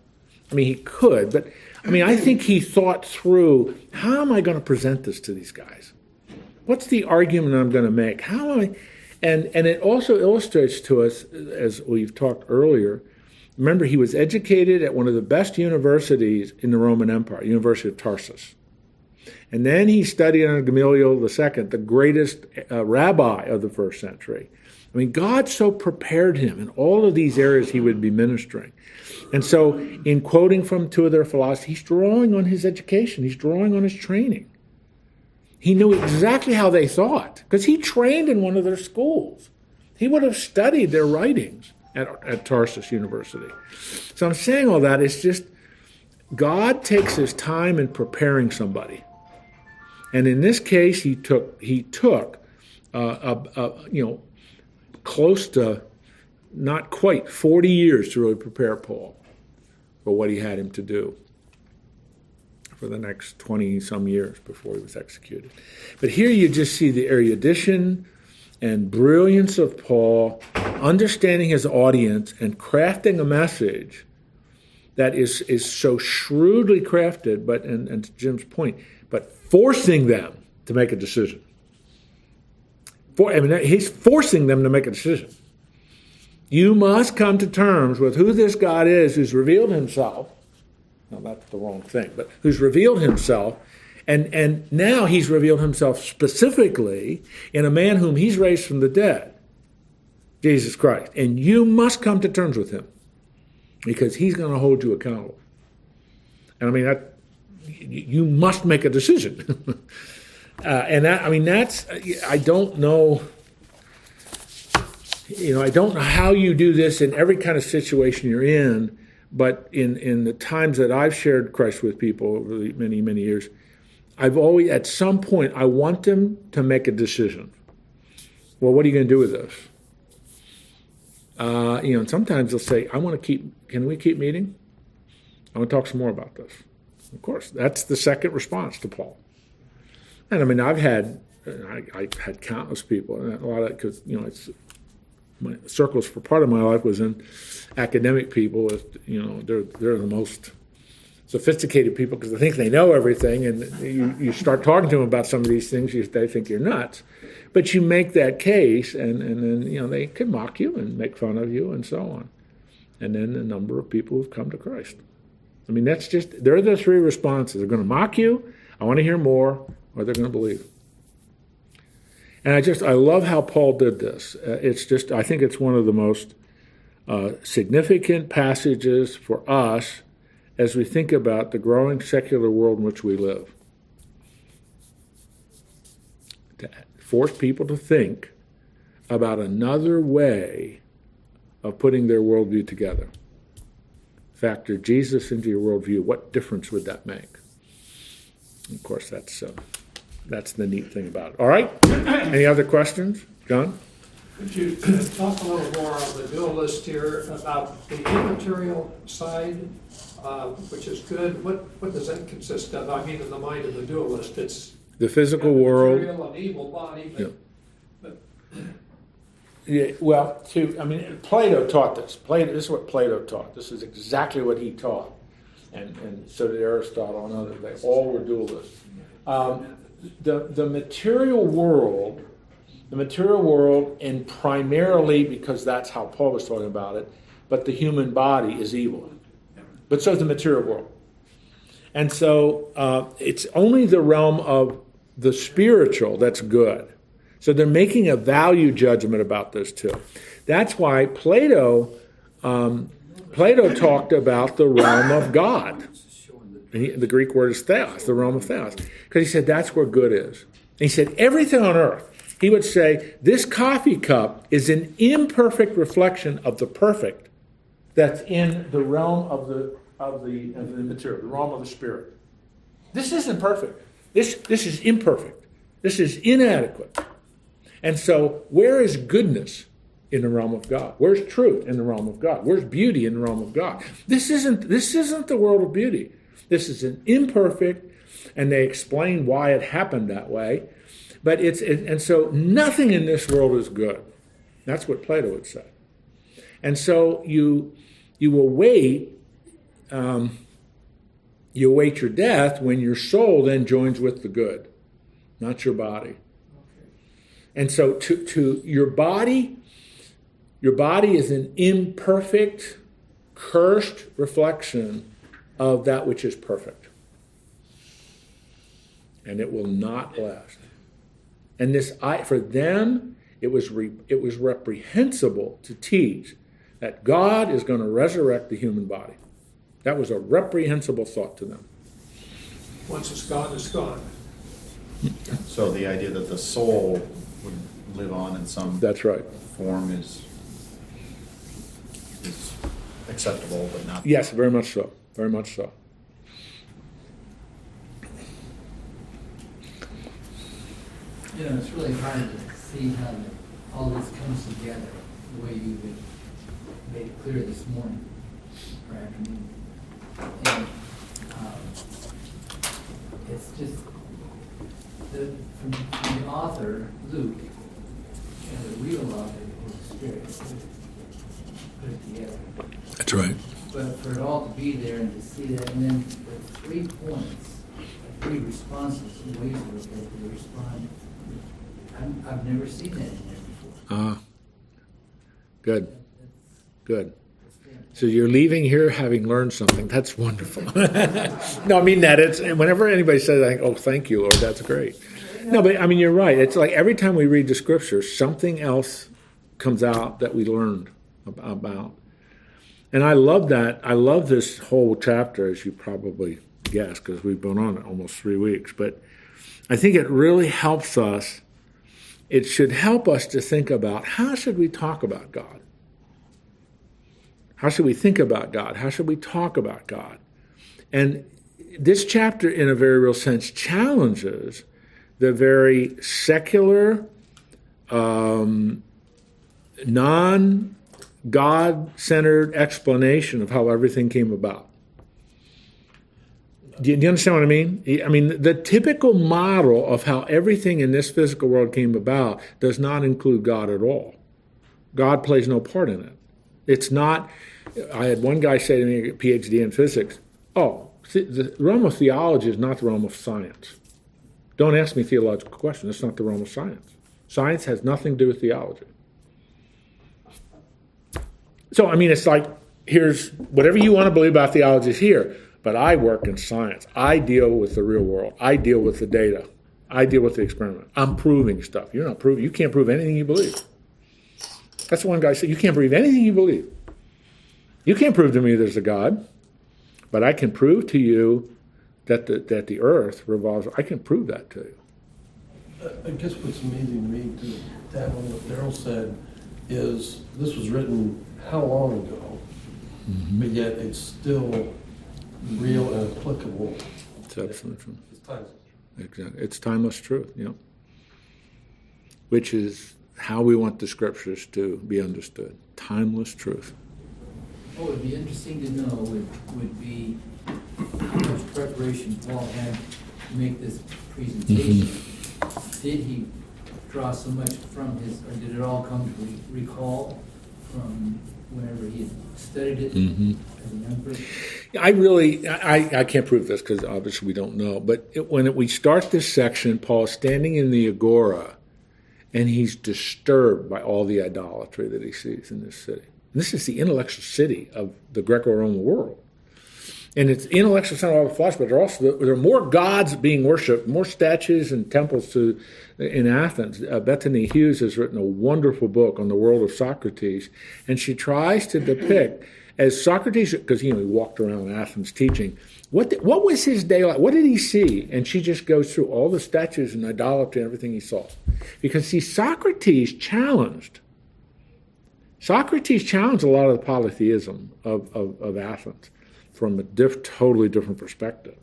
I mean, he could, but I mean, I think he thought through how am I going to present this to these guys? What's the argument I'm going to make? How am I? And, and it also illustrates to us, as we've talked earlier, remember, he was educated at one of the best universities in the Roman Empire, University of Tarsus. And then he studied under Gamaliel II, the greatest uh, rabbi of the first century. I mean, God so prepared him in all of these areas he would be ministering. And so, in quoting from two of their philosophers, he's drawing on his education, he's drawing on his training. He knew exactly how they thought because he trained in one of their schools. He would have studied their writings at, at Tarsus University. So, I'm saying all that, it's just God takes his time in preparing somebody. And in this case, he took he took uh, you know close to not quite 40 years to really prepare Paul for what he had him to do for the next 20 some years before he was executed. But here you just see the erudition and brilliance of Paul, understanding his audience and crafting a message that is, is so shrewdly crafted, but and, and to Jim's point, but forcing them to make a decision. For, I mean, he's forcing them to make a decision. You must come to terms with who this God is who's revealed himself. No, that's the wrong thing, but who's revealed himself. And, and now he's revealed himself specifically in a man whom he's raised from the dead, Jesus Christ. And you must come to terms with him because he's going to hold you accountable. And I mean, that, you must make a decision. uh, and that, I mean, that's, I don't know, you know, I don't know how you do this in every kind of situation you're in, but in, in the times that I've shared Christ with people over the many, many years, I've always, at some point, I want them to make a decision. Well, what are you going to do with this? Uh, you know, and sometimes they'll say, I want to keep, can we keep meeting? I want to talk some more about this. Of course, that's the second response to Paul. And I mean, I've had, I, I had countless people, and a lot of, because, you know, it's, my circles for part of my life was in academic people. With, you know, they're, they're the most sophisticated people because they think they know everything, and you, you start talking to them about some of these things, you, they think you're nuts. But you make that case, and, and then you know they can mock you and make fun of you and so on. And then the number of people who've come to Christ. I mean, that's just they're the three responses. They're going to mock you. I want to hear more, or they're going to believe. And I just I love how Paul did this. Uh, it's just I think it's one of the most uh, significant passages for us as we think about the growing secular world in which we live. To force people to think about another way of putting their worldview together. Factor Jesus into your worldview. What difference would that make? Of course, that's uh, that's the neat thing about it. All right. Any other questions, John? Could you talk a little more on the dualist here about the immaterial side, uh, which is good? What, what does that consist of? I mean, in the mind of the dualist, it's The physical world. material evil body, Yeah. but, but Yeah, well, to I mean, Plato taught this. Plato, this is what Plato taught. This is exactly what he taught, and and so did Aristotle and others. They all were dualists. Um, the the material world, the material world, and primarily because that's how Paul was talking about it. But the human body is evil, but so is the material world, and so uh, it's only the realm of the spiritual that's good. So they're making a value judgment about this too. That's why Plato, um, Plato talked about the realm of God. He, the Greek word is theos, the realm of theos, because he said that's where good is. And he said everything on earth. He would say this coffee cup is an imperfect reflection of the perfect that's in the realm of the of the of the material, the realm of the spirit. This isn't perfect. This this is imperfect. This is inadequate. And so, where is goodness in the realm of God? Where's truth in the realm of God? Where's beauty in the realm of God? This isn't this isn't the world of beauty. This is an imperfect, and they explain why it happened that way. But it's and so nothing in this world is good. That's what Plato would say. And so you you await um, you await your death when your soul then joins with the good, not your body. And so to, to your body, your body is an imperfect, cursed reflection of that which is perfect. And it will not last. And this I for them it was re, it was reprehensible to teach that God is going to resurrect the human body. That was a reprehensible thought to them. once it's gone, it's gone. So the idea that the soul would live on in some That's right. form is, is acceptable, but not. Yes, very much so. Very much so. You know, it's really hard to see how all this comes together, the way you made it clear this morning, or afternoon. And, um, it's just, the, from from the author, Luke, and the real author, the Holy Spirit, put it together. That's right. But for it all to be there and to see that, and then the three points, three responses, the ways that they respond, I'm, I've never seen that in there before. Ah, good, That's- good. that's So you're leaving here having learned something. That's wonderful. no, I mean that. It's whenever anybody says, "I think, oh, thank you, Lord," that's great. No, but I mean you're right. It's like every time we read the scripture, something else comes out that we learned about. And I love that. I love this whole chapter, as you probably guess, because we've been on it almost three weeks. But I think it really helps us. It should help us to think about how should we talk about God. How should we think about God? How should we talk about God? And this chapter, in a very real sense, challenges the very secular, um, non God centered explanation of how everything came about. Do you, do you understand what I mean? I mean, the typical model of how everything in this physical world came about does not include God at all. God plays no part in it. It's not. I had one guy say to me, a PhD in physics, "Oh, the realm of theology is not the realm of science. Don't ask me theological questions. It's not the realm of science. Science has nothing to do with theology." So, I mean, it's like here's whatever you want to believe about theology is here, but I work in science. I deal with the real world. I deal with the data. I deal with the experiment. I'm proving stuff. You're not proving. You can't prove anything you believe. That's one guy said. You can't prove anything you believe. You can't prove to me there's a God, but I can prove to you that the, that the earth revolves. I can prove that to you. I- guess what's amazing to me, to tap on what Daryl said, is this was written how long ago? Mm-hmm. But yet it's still real and applicable. It's absolutely true. It's times. Exactly. It's timeless truth, yeah. Which is how we want the scriptures to be understood. Timeless truth. Oh, what would be interesting to know would, would be how much preparation Paul had to make this presentation. Mm-hmm. Did he draw so much from his, or did it all come to re- recall from whenever he studied it Mm-hmm. as a young person? I really, I, I can't prove this because obviously we don't know. But it, when it, we start this section, Paul is standing in the agora, and he's disturbed by all the idolatry that he sees in this city. And this is the intellectual city of the Greco-Roman world, and it's intellectual center of flesh. But there are also there are more gods being worshipped, more statues and temples to in Athens. Uh, Bettany Hughes has written a wonderful book on the world of Socrates, and she tries to depict as Socrates, because you know he walked around Athens teaching. What the- what was his day like? What did he see? And she just goes through all the statues and idolatry and everything he saw, because see Socrates challenged. Socrates challenged a lot of the polytheism of, of, of Athens from a diff, totally different perspective,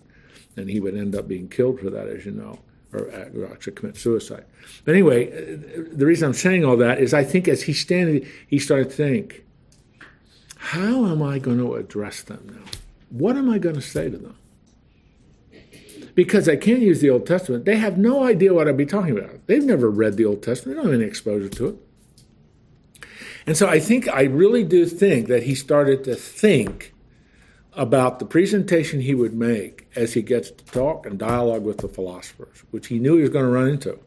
and he would end up being killed for that, as you know, or uh, actually commit suicide. But anyway, uh, the reason I'm saying all that is I think as he's standing, he started to think how am I going to address them now? What am I going to say to them? Because I can't use the Old Testament. They have no idea what I'd be talking about. They've never read the Old Testament. They don't have any exposure to it. And so I think, I really do think that he started to think about the presentation he would make as he gets to talk and dialogue with the philosophers, which he knew he was going to run into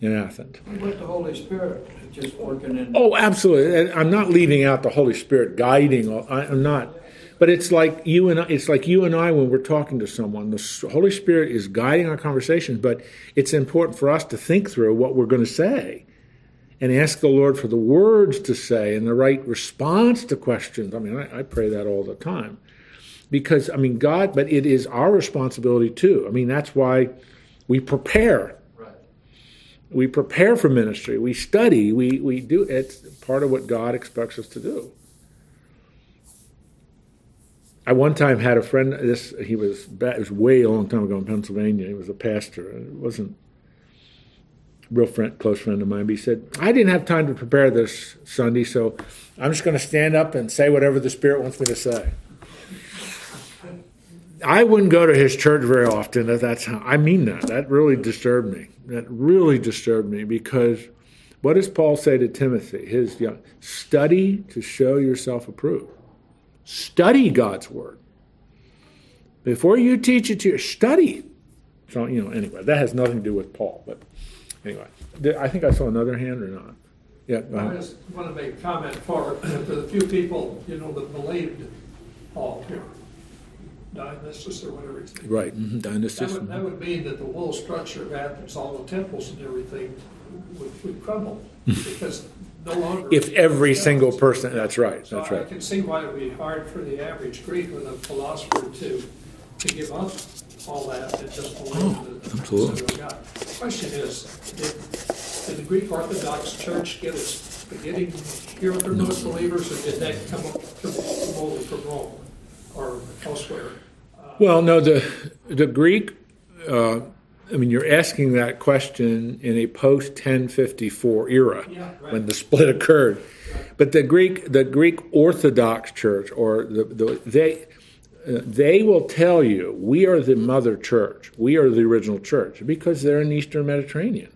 in Athens. With the Holy Spirit, just working in. Oh, absolutely. And I'm not leaving out the Holy Spirit guiding. I'm not. But it's like you and I, it's like you and I when we're talking to someone. The Holy Spirit is guiding our conversations, but it's important for us to think through what we're going to say and ask the Lord for the words to say and the right response to questions. I mean, I, I pray that all the time because I mean, God. But it is our responsibility too. I mean, that's why we prepare Right. we prepare for ministry we study we, we do it's part of what god expects us to do i one time had a friend this he was it was way a long time ago in pennsylvania he was a pastor it wasn't real friend close friend of mine but he said i didn't have time to prepare this sunday so i'm just going to stand up and say whatever the spirit wants me to say I wouldn't go to his church very often. If that's how I mean that. That really disturbed me. That really disturbed me because what does Paul say to Timothy? His young study to show yourself approved. Study God's word before you teach it to your study. So you know. Anyway, that has nothing to do with Paul, but anyway, I think I saw another hand or not. Yeah, go I just want to make a comment for, for the few people, you know, that believed Paul here. Dionysus or whatever his name. right. mhm, That Dionysius. would, that would mean that the whole structure of Athens, all the temples and everything would, would crumble because no longer. If every single person, that's right, So that's I right. I can see why it would be hard for the average Greek or the philosopher to, to give up all that and just Oh, the absolutely. the Question is, did, did the Greek Orthodox Church get its beginning here from those believers, or did that come up from, only from Rome or elsewhere? Well, no, the the Greek. Uh, I mean, you're asking that question in a post 1054 era Yeah, right. when the split occurred. But the Greek, the Greek Orthodox Church, or the, the they, they will tell you we are the mother church, we are the original church because they're in Eastern Mediterranean,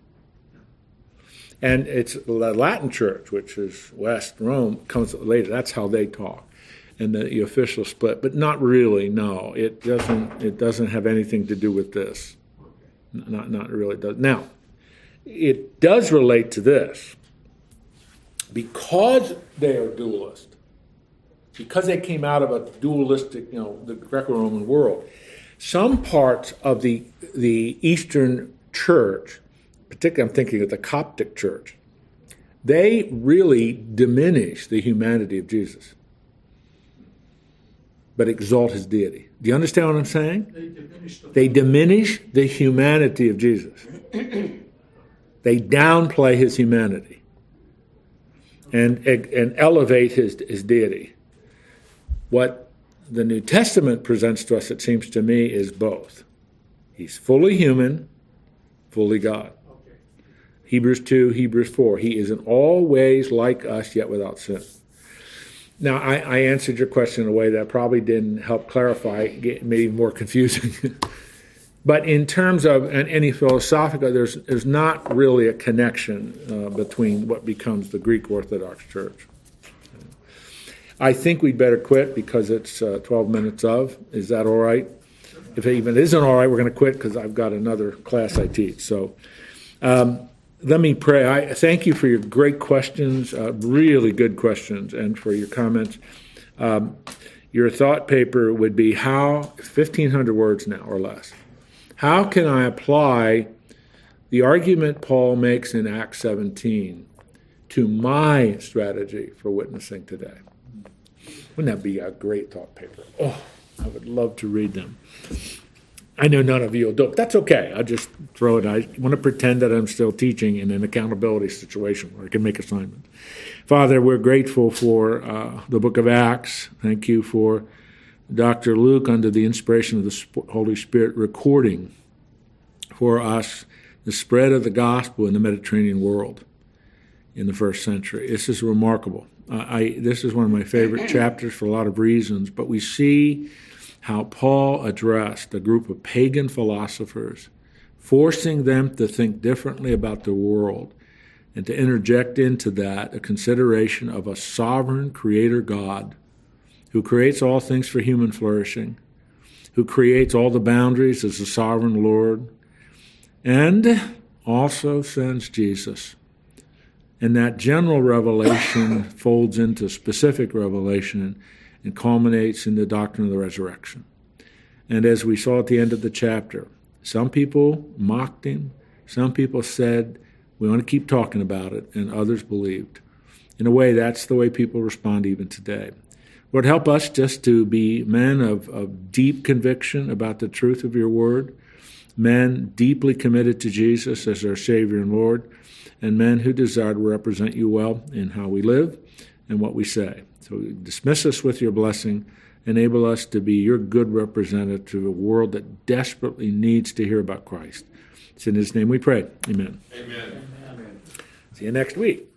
and it's the Latin Church, which is West Rome, comes later. That's how they talk, and the, the official split, but not really. No, it doesn't. It doesn't have anything to do with this. Not not really does. Now, it does relate to this because they are dualist, because they came out of a dualistic, you know, the Greco-Roman world. Some parts of the the Eastern Church, particularly I'm thinking of the Coptic Church, they really diminish the humanity of Jesus, but exalt his deity. Do you understand what I'm saying? They diminished the. They diminish the humanity of Jesus. They downplay his humanity and, and elevate his, his deity. What the New Testament presents to us, it seems to me, is both. He's fully human, fully God. Hebrews 2, Hebrews 4. He is in all ways like us, yet without sin. Now, I, I answered your question in a way that probably didn't help clarify, it more confusing. but in terms of and any philosophical, there's, there's not really a connection uh, between what becomes the Greek Orthodox Church. I think we'd better quit because it's uh, 12 minutes of. Is that all right? If it even isn't all right, we're going to quit because I've got another class I teach. So um, let me pray. I thank you for your great questions, uh, really good questions, and for your comments. Um, your thought paper would be how 1,500 words now or less. How can I apply the argument Paul makes in Acts 17 to my strategy for witnessing today? Wouldn't that be a great thought paper? Oh, I would love to read them. I know none of you will do it. That's okay. I'll just throw it. I want to pretend that I'm still teaching in an accountability situation where I can make assignments. Father, we're grateful for uh, the book of Acts. Thank you for Dr. Luke, under the inspiration of the Holy Spirit, recording for us the spread of the gospel in the Mediterranean world in the first century. This is remarkable. Uh, I, this is one of my favorite chapters for a lot of reasons, but we see how Paul addressed a group of pagan philosophers, forcing them to think differently about the world and to interject into that a consideration of a sovereign creator God who creates all things for human flourishing, who creates all the boundaries as a sovereign Lord, and also sends Jesus. And that general revelation folds into specific revelation and culminates in the doctrine of the resurrection. And as we saw at the end of the chapter, some people mocked him, some people said, We want to keep talking about it, and others believed. In a way, that's the way people respond even today. Lord, help us just to be men of, of deep conviction about the truth of your word, men deeply committed to Jesus as our Savior and Lord, and men who desire to represent you well in how we live and what we say. So dismiss us with your blessing. Enable us to be your good representative to a world that desperately needs to hear about Christ. It's in his name we pray. Amen. Amen. See you next week.